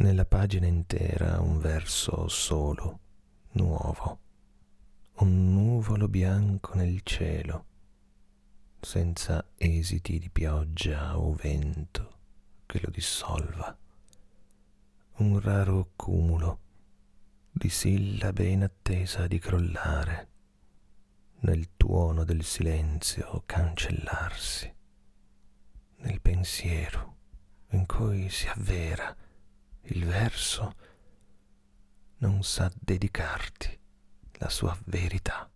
nella pagina intera un verso solo, nuovo, un nuvolo bianco nel cielo, senza esiti di pioggia o vento che lo dissolva, un raro cumulo di sillabe in attesa di crollare nel tuono del silenzio cancellarsi, nel pensiero in cui si avvera il verso non sa dedicarti la sua verità.